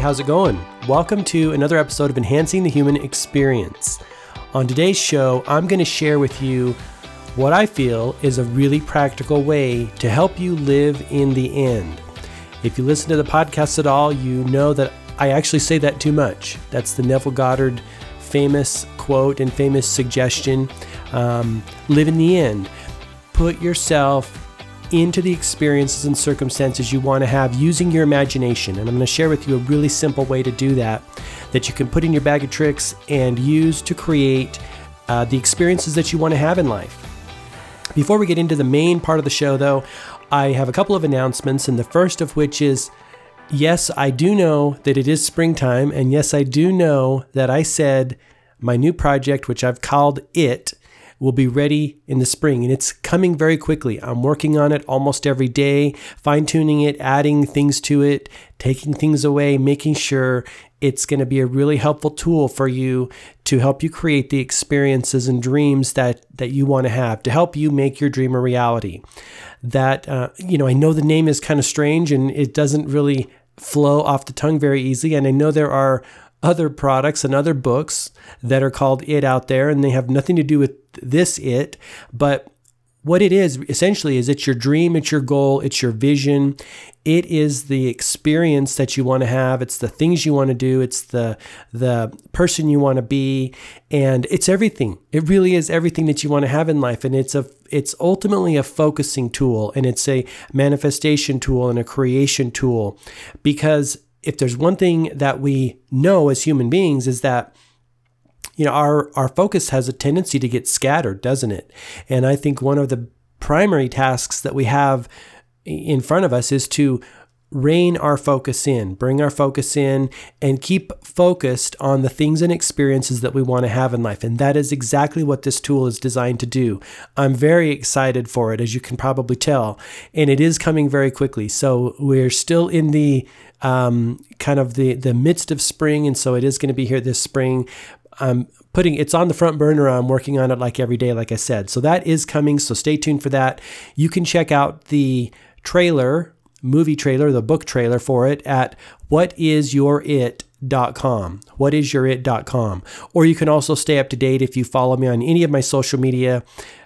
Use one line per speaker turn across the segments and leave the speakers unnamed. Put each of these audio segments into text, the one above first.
How's it going? Welcome to another episode of Enhancing the Human Experience. On today's show, I'm going to share with you what I feel is a really practical way to help you live in the end. If you listen to the podcast at all, you know that I actually say that too much. That's the Neville Goddard famous quote and famous suggestion um, live in the end. Put yourself into the experiences and circumstances you want to have using your imagination. And I'm going to share with you a really simple way to do that that you can put in your bag of tricks and use to create uh, the experiences that you want to have in life. Before we get into the main part of the show, though, I have a couple of announcements, and the first of which is yes, I do know that it is springtime, and yes, I do know that I said my new project, which I've called It, will be ready in the spring. And it's coming very quickly. I'm working on it almost every day, fine tuning it, adding things to it, taking things away, making sure it's going to be a really helpful tool for you to help you create the experiences and dreams that that you want to have to help you make your dream a reality. That uh, you know i know the name is kind of strange and it doesn't really flow off the tongue very easily and i know there are other products and other books that are called it out there and they have nothing to do with this it but what it is essentially is it's your dream it's your goal it's your vision. It is the experience that you want to have it's the things you want to do it's the the person you want to be and it's everything. It really is everything that you want to have in life and it's a it's ultimately a focusing tool and it's a manifestation tool and a creation tool because if there's one thing that we know as human beings is that you know our our focus has a tendency to get scattered doesn't it? And i think one of the primary tasks that we have in front of us is to rein our focus in, bring our focus in, and keep focused on the things and experiences that we want to have in life. And that is exactly what this tool is designed to do. I'm very excited for it, as you can probably tell, and it is coming very quickly. So we're still in the um, kind of the the midst of spring, and so it is going to be here this spring. I'm putting it's on the front burner. I'm working on it like every day, like I said. So that is coming. So stay tuned for that. You can check out the trailer movie trailer, the book trailer for it at whatisyourit.com. Whatisyourit.com. Or you can also stay up to date if you follow me on any of my social media.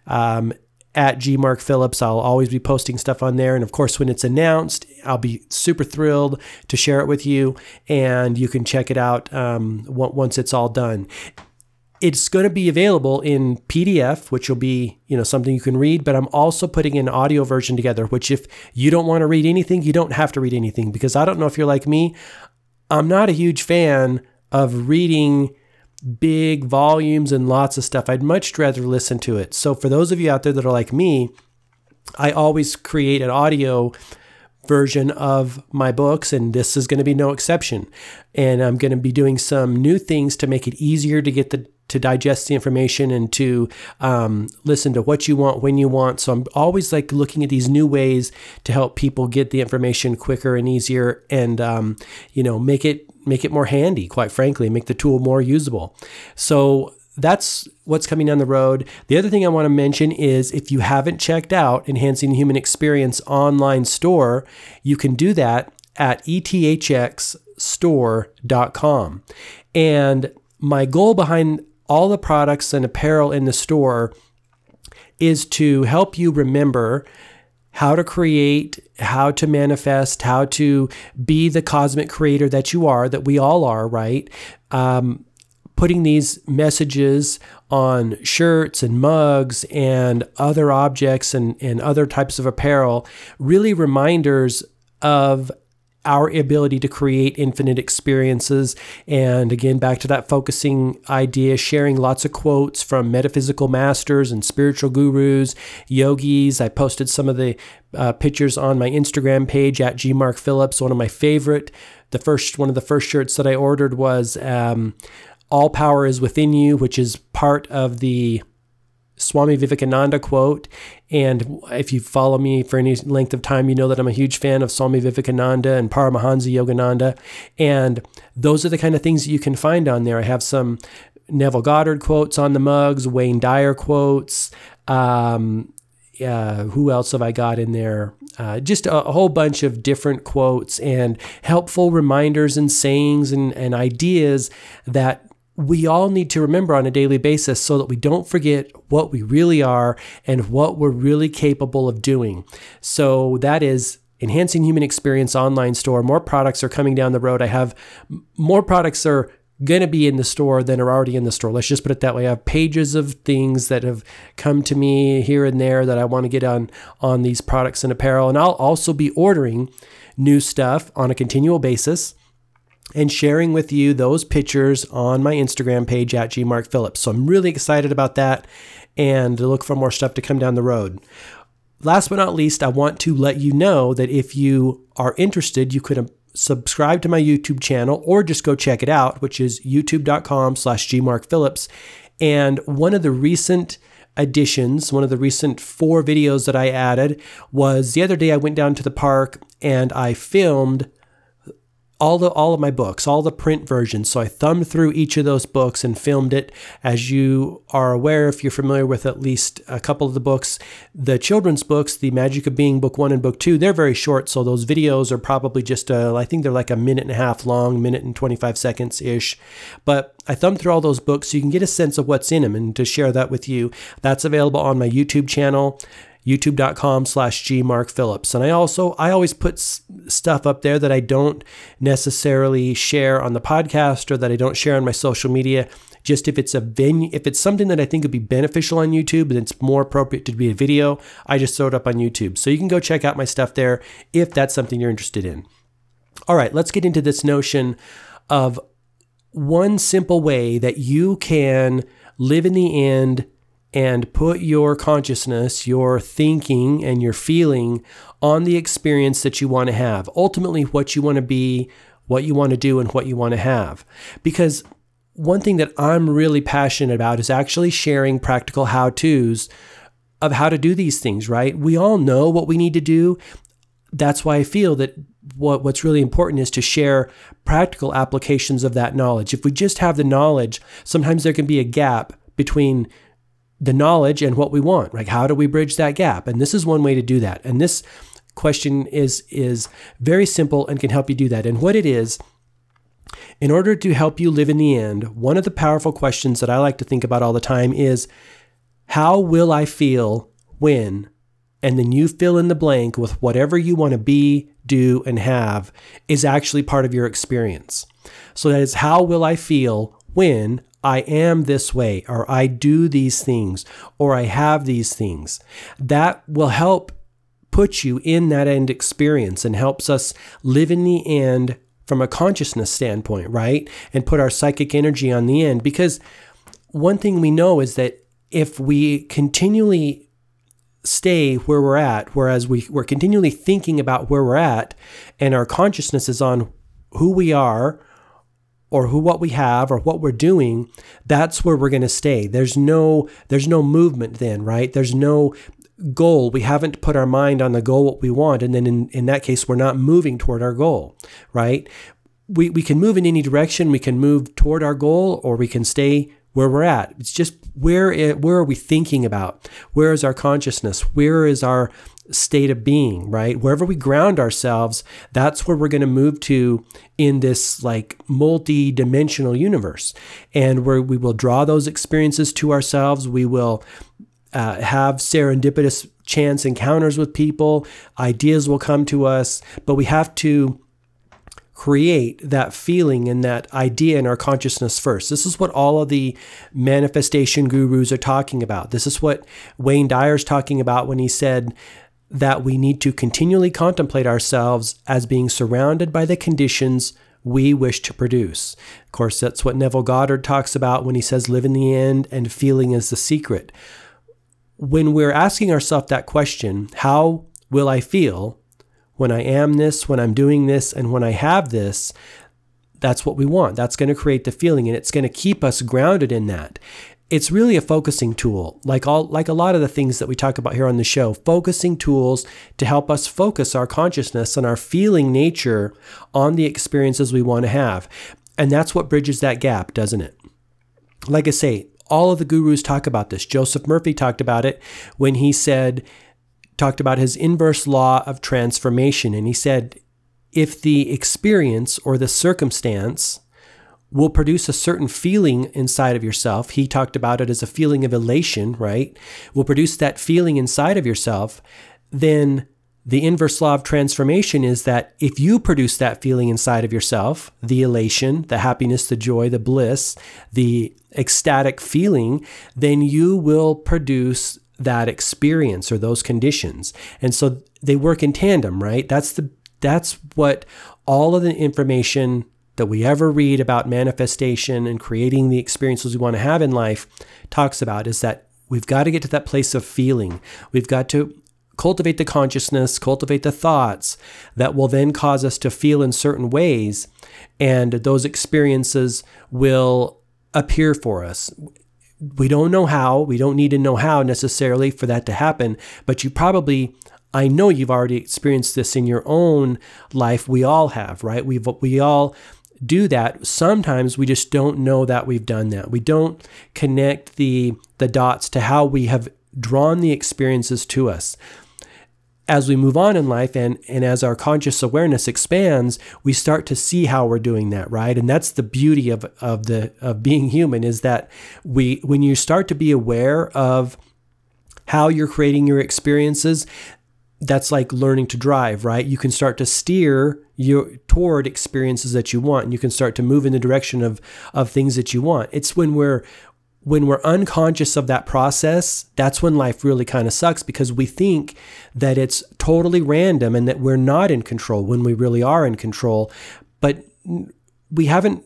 Um, at G Mark Phillips. I'll always be posting stuff on there. And of course, when it's announced, I'll be super thrilled to share it with you. And you can check it out um, once it's all done it's going to be available in PDF, which will be, you know, something you can read, but I'm also putting an audio version together, which if you don't want to read anything, you don't have to read anything because I don't know if you're like me, I'm not a huge fan of reading big volumes and lots of stuff. I'd much rather listen to it. So for those of you out there that are like me, I always create an audio version of my books, and this is going to be no exception. And I'm going to be doing some new things to make it easier to get the to digest the information and to um, listen to what you want when you want. So I'm always like looking at these new ways to help people get the information quicker and easier, and um, you know make it make it more handy. Quite frankly, make the tool more usable. So that's what's coming down the road. The other thing I want to mention is if you haven't checked out Enhancing the Human Experience online store, you can do that at ethxstore.com. And my goal behind all the products and apparel in the store is to help you remember how to create, how to manifest, how to be the cosmic creator that you are, that we all are, right? Um, putting these messages on shirts and mugs and other objects and, and other types of apparel, really reminders of our ability to create infinite experiences. And again, back to that focusing idea, sharing lots of quotes from metaphysical masters and spiritual gurus, yogis. I posted some of the uh, pictures on my Instagram page at gmarkphillips. One of my favorite, the first one of the first shirts that I ordered was um, "All power is within you," which is part of the Swami Vivekananda quote. And if you follow me for any length of time, you know that I'm a huge fan of Swami Vivekananda and Paramahansa Yogananda. And those are the kind of things that you can find on there. I have some Neville Goddard quotes on the mugs, Wayne Dyer quotes. Um, uh, who else have I got in there? uh, just a, a, whole bunch of different quotes and helpful reminders and sayings and, and ideas that we all need to remember on a daily basis so that we don't forget what we really are and what we're really capable of doing. So that is enhancing human experience online store. More products are coming down the road. I have more products are going to be in the store than are already in the store. Let's just put it that way. I have pages of things that have come to me here and there that I want to get on on these products and apparel and I'll also be ordering new stuff on a continual basis and sharing with you those pictures on my Instagram page at gmarkphillips. So I'm really excited about that and look for more stuff to come down the road. Last but not least, I want to let you know that if you are interested, you could uh, subscribe to my YouTube channel or just go check it out, which is youtube.com slash gmarkphillips. And one of the recent additions, one of the recent four videos that I added was the other day I went down to the park and I filmed all the all of my books, all the print versions. So I thumbed through each of those books and filmed it. As you are aware, if you're familiar with at least a couple of the books, the children's books, The Magic of Being, Book One and Book Two, they're very short. So those videos are probably just a, I think they're like a minute and a half long, minute and 25 seconds ish. But I thumbed through all those books so you can get a sense of what's in them and to share that with you. That's available on my YouTube channel youtube.com slash gmarkphillips. And I also, I always put stuff up there that I don't necessarily share on the podcast or that I don't share on my social media. Just if it's a venue, if it's something that I think would be beneficial on YouTube and it's more appropriate to be a video, I just throw it up on YouTube. So you can go check out my stuff there if that's something you're interested in. All right, let's get into this notion of one simple way that you can live in the end and put your consciousness, your thinking, and your feeling on the experience that you want to have. Ultimately, what you want to be, what you want to do, and what you want to have. Because one thing that I'm really passionate about is actually sharing practical how to's of how to do these things, right? We all know what we need to do. That's why I feel that what, what's really important is to share practical applications of that knowledge. If we just have the knowledge, sometimes there can be a gap between the knowledge and what we want. Like how do we bridge that gap? And this is one way to do that. And this question is is very simple and can help you do that. And what it is in order to help you live in the end, one of the powerful questions that I like to think about all the time is how will I feel when and then you fill in the blank with whatever you want to be, do, and have is actually part of your experience. So that is how will I feel when I am this way, or I do these things, or I have these things. That will help put you in that end experience and helps us live in the end from a consciousness standpoint, right? And put our psychic energy on the end. Because one thing we know is that if we continually stay where we're at, whereas we, we're continually thinking about where we're at, and our consciousness is on who we are, or who what we have or what we're doing that's where we're going to stay. There's no there's no movement then right? There's no goal. We haven't put our mind on the goal what we want and then in, in that case we're not moving toward our goal right? We, we can move in any direction. We can move toward our goal or we can stay where we're at. It's just where it, where are we thinking about? Where is our consciousness? Where is our state of being, right? Wherever we ground ourselves, that's where we're going to move to in this like multi dimensional universe. And where we will draw those experiences to ourselves. We will uh, have serendipitous chance encounters with people. Ideas will come to us, but we have to create that feeling and that idea in our consciousness first. This is what all of the manifestation gurus are talking about. This is what Wayne Dyer's talking about when he said that we need to continually contemplate ourselves as being surrounded by the conditions we wish to produce. Of course, that's what Neville Goddard talks about when he says, live in the end and feeling is the secret. When we're asking ourselves that question, how will I feel when I am this, when I'm doing this, and when I have this? That's what we want. That's going to create the feeling and it's going to keep us grounded in that it's really a focusing tool. Like all like a lot of the things that we talk about here on the show focusing tools to help us focus our consciousness and our feeling nature on the experiences we want to have. And that's what bridges that gap doesn't it? Like i say all of the gurus talk about this. Joseph murphy talked about it when he said talked about his inverse law of transformation. And he said, if the experience or the circumstance will produce a certain feeling inside of yourself. He talked about it as a feeling of elation, right? Will produce that feeling inside of yourself. Then the inverse law of transformation is that if you produce that feeling inside of yourself, the elation, the happiness, the joy, the bliss, the ecstatic feeling, then you will produce that experience or those conditions. And so they work in tandem, right? That's the that's what all of the information that we ever read about manifestation and creating the experiences we want to have in life talks about is that we've got to get to that place of feeling. We've got to cultivate the consciousness, cultivate the thoughts that will then cause us to feel in certain ways. And those experiences will appear for us. We don't know how, we don't need to know how necessarily for that to happen, but you probably I know you've already experienced this in your own life. We all have, right? We've we all do that. Sometimes we just don't know that we've done that. We don't connect the the dots to how we have drawn the experiences to us. As we move on in life and, and as our conscious awareness expands, we start to see how we're doing that, right? And that's the beauty of, of the of being human is that we when you start to be aware of how you're creating your experiences, that's like learning to drive, right? You can start to steer you toward experiences that you want and you can start to move in the direction of of things that you want. It's when we're when we're unconscious of that process, that's when life really kind of sucks because we think that it's totally random and that we're not in control when we really are in control. But we haven't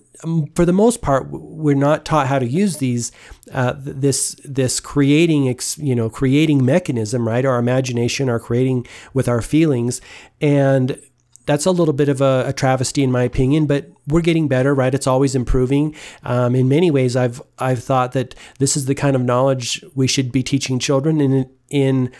for the most part, we're not taught how to use these uh, this this creating you know creating mechanism, right? Our imagination, our creating with our feelings, and that's a little bit of a, a, travesty in my opinion, but we're getting better, right? It's always improving. Um, in many ways, I've I've thought that this is the kind of knowledge we should be teaching children in in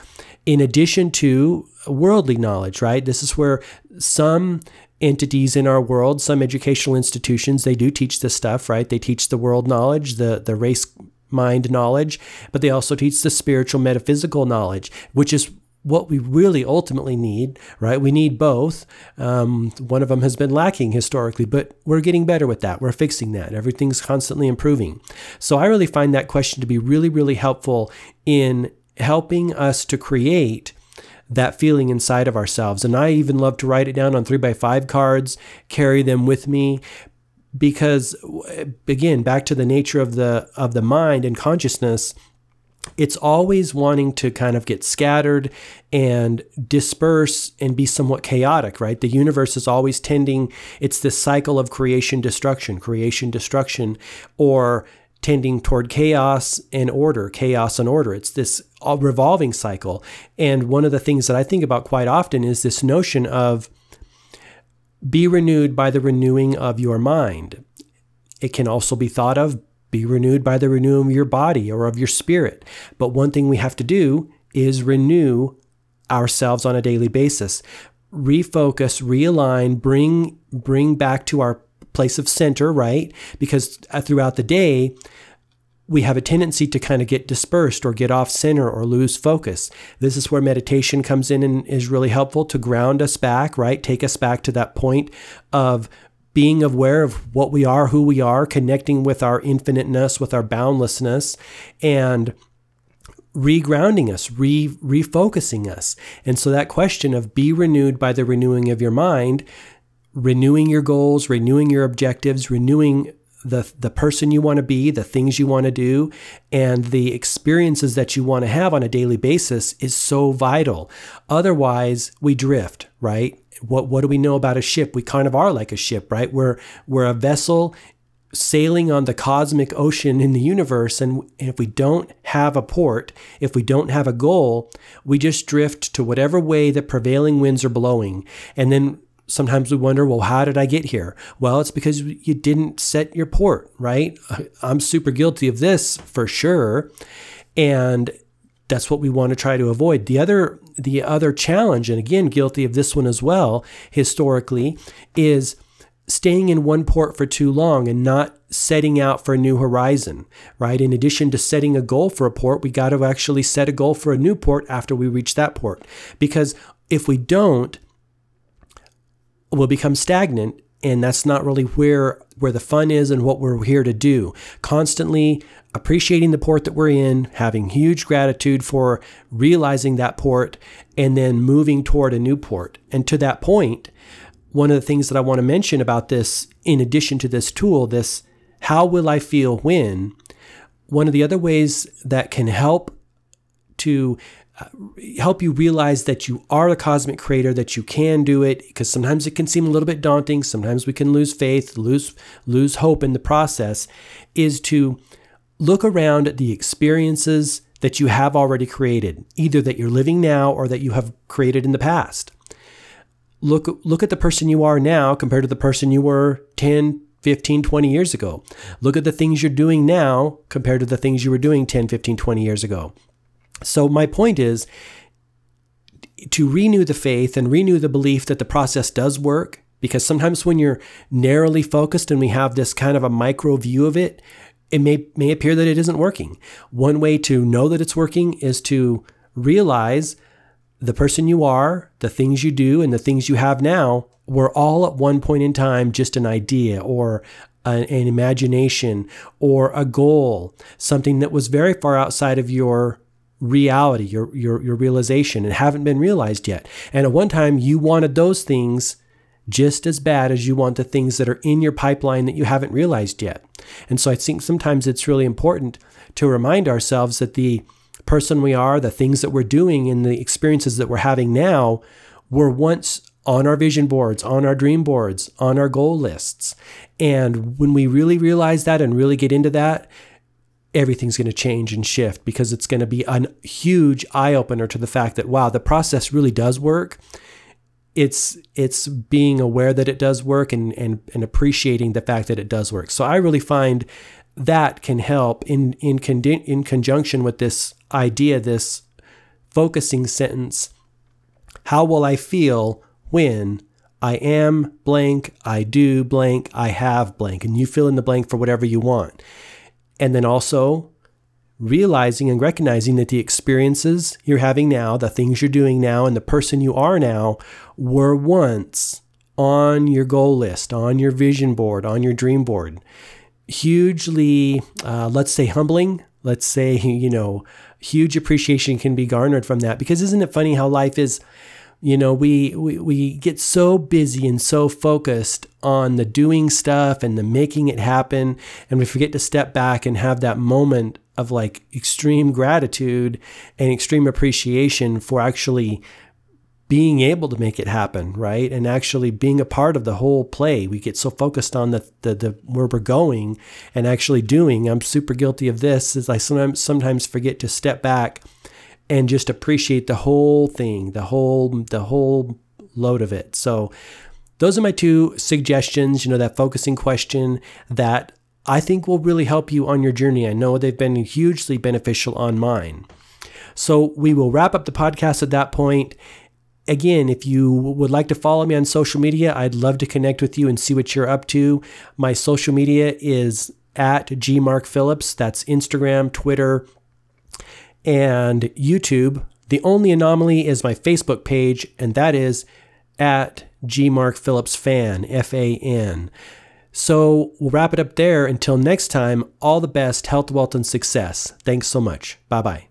in addition to worldly knowledge, right? This is where some entities in our world, some educational institutions, they do teach this stuff, right? They teach the world knowledge, the the race mind knowledge, but they also teach the spiritual metaphysical knowledge, which is what we really ultimately need, right? We need both. Um, one of them has been lacking historically, but we're getting better with that. We're fixing that. Everything's constantly improving. So I really find that question to be really, really helpful in helping us to create that feeling inside of ourselves. And I even love to write it down on three by five cards, carry them with me. Because again, back to the nature of the of the mind and consciousness, it's always wanting to kind of get scattered and disperse and be somewhat chaotic, right? The universe is always tending, it's this cycle of creation, destruction, creation, destruction, or tending toward chaos and order, chaos and order. It's this uh, revolving cycle. And one of the things that I think about quite often is this notion of be renewed by the renewing of your mind. It can also be thought of be renewed by the renewing of your body or of your spirit. But one thing we have to do is renew ourselves on a daily basis. Refocus, realign, bring bring back to our place of center, right? Because uh, throughout the day, we have a tendency to kind of get dispersed or get off center or lose focus. This is where meditation comes in and is really helpful to ground us back, right? Take us back to that point of being aware of what we are, who we are, connecting with our infiniteness, with our boundlessness, and regrounding us, re refocusing us. And so that question of be renewed by the renewing of your mind renewing your goals, renewing your objectives, renewing the the person you want to be, the things you want to do, and the experiences that you want to have on a daily basis is so vital. Otherwise, we drift, right? What what do we know about a ship? We kind of are like a ship, right? We're we're a vessel sailing on the cosmic ocean in the universe and if we don't have a port if we don't have a goal we just drift to whatever way the prevailing winds are blowing and then sometimes we wonder, well, how did I get here? Well, it's because you didn't set your port, right? I'm super guilty of this for sure. And that's what we want to try to avoid. The other the other challenge and again guilty of this one as well historically is staying in one port for too long and not setting out for a new horizon, right? In addition to setting a goal for a port, we got to actually set a goal for a new port after we reach that port. Because if we don't, we'll become stagnant and that's not really where where the fun is and what we're here to do. Constantly appreciating the port that we're in, having huge gratitude for realizing that port and then moving toward a new port. And to that point, one of the things that I want to mention about this, in addition to this tool, this how will I feel when, one of the other ways that can help to help you realize that you are a cosmic creator, that you can do it, because sometimes it can seem a little bit daunting. Sometimes we can lose faith, lose lose hope in the process, is to look around at the experiences that you have already created, either that you're living now or that you have created in the past look look at the person you are now compared to the person you were 10 15 20 years ago look at the things you're doing now compared to the things you were doing 10 15 20 years ago so my point is to renew the faith and renew the belief that the process does work because sometimes when you're narrowly focused and we have this kind of a micro view of it it may may appear that it isn't working. One way to know that it's working is to realize the person you are, the things you do, and the things you have now were all at one point in time just an idea or an, an, imagination or a goal, something that was very far outside of your reality, your, your, your realization, and haven't been realized yet. And at one time, you wanted those things just as bad as you want the things that are in your pipeline that you haven't realized yet. And so I think sometimes it's really important to remind ourselves that the person we are, the things that we're doing, and the experiences that we're having now were once on our vision boards, on our dream boards, on our goal lists. And when we really realize that and really get into that, everything's going to change and shift because it's going to be a huge eye opener to the fact that wow, the process really does work. It's it's being aware that it does work and and and appreciating the fact that it does work. So I really find that can help in in con- in conjunction with this idea, this focusing sentence. How will I feel when I am blank, I do blank, I have blank, and you fill in the blank for whatever you want. And then also realizing and recognizing that the experiences you're having now, the things you're doing now, and the person you are now were once on your goal list, on your vision board, on your dream board hugely, uh, let's say, humbling. Let's say, you know, huge appreciation can be garnered from that. Because isn't it funny how life is? You know, we, we, we get so busy and so focused on the doing stuff and the making it happen, and we forget to step back and have that moment of like extreme gratitude and extreme appreciation for actually being able to make it happen, right? And actually being a part of the whole play. We get so focused on the, the, the where we're going and actually doing. I'm super guilty of this is I sometimes sometimes forget to step back and just appreciate the whole thing, the whole the whole load of it. So those are my two suggestions, you know, that focusing question that I think will really help you on your journey. I know they've been hugely beneficial on mine. So we will wrap up the podcast at that point again, if you would like to follow me on social media, I'd love to connect with you and see what you're up to. My social media is at gmarkphillips. That's Instagram, Twitter, and YouTube. The only anomaly is my Facebook page, and that is at G Mark Phillips Fan, F A N. So we'll wrap it up there. Until next time, all the best, health, wealth, and success. Thanks so much. Bye bye.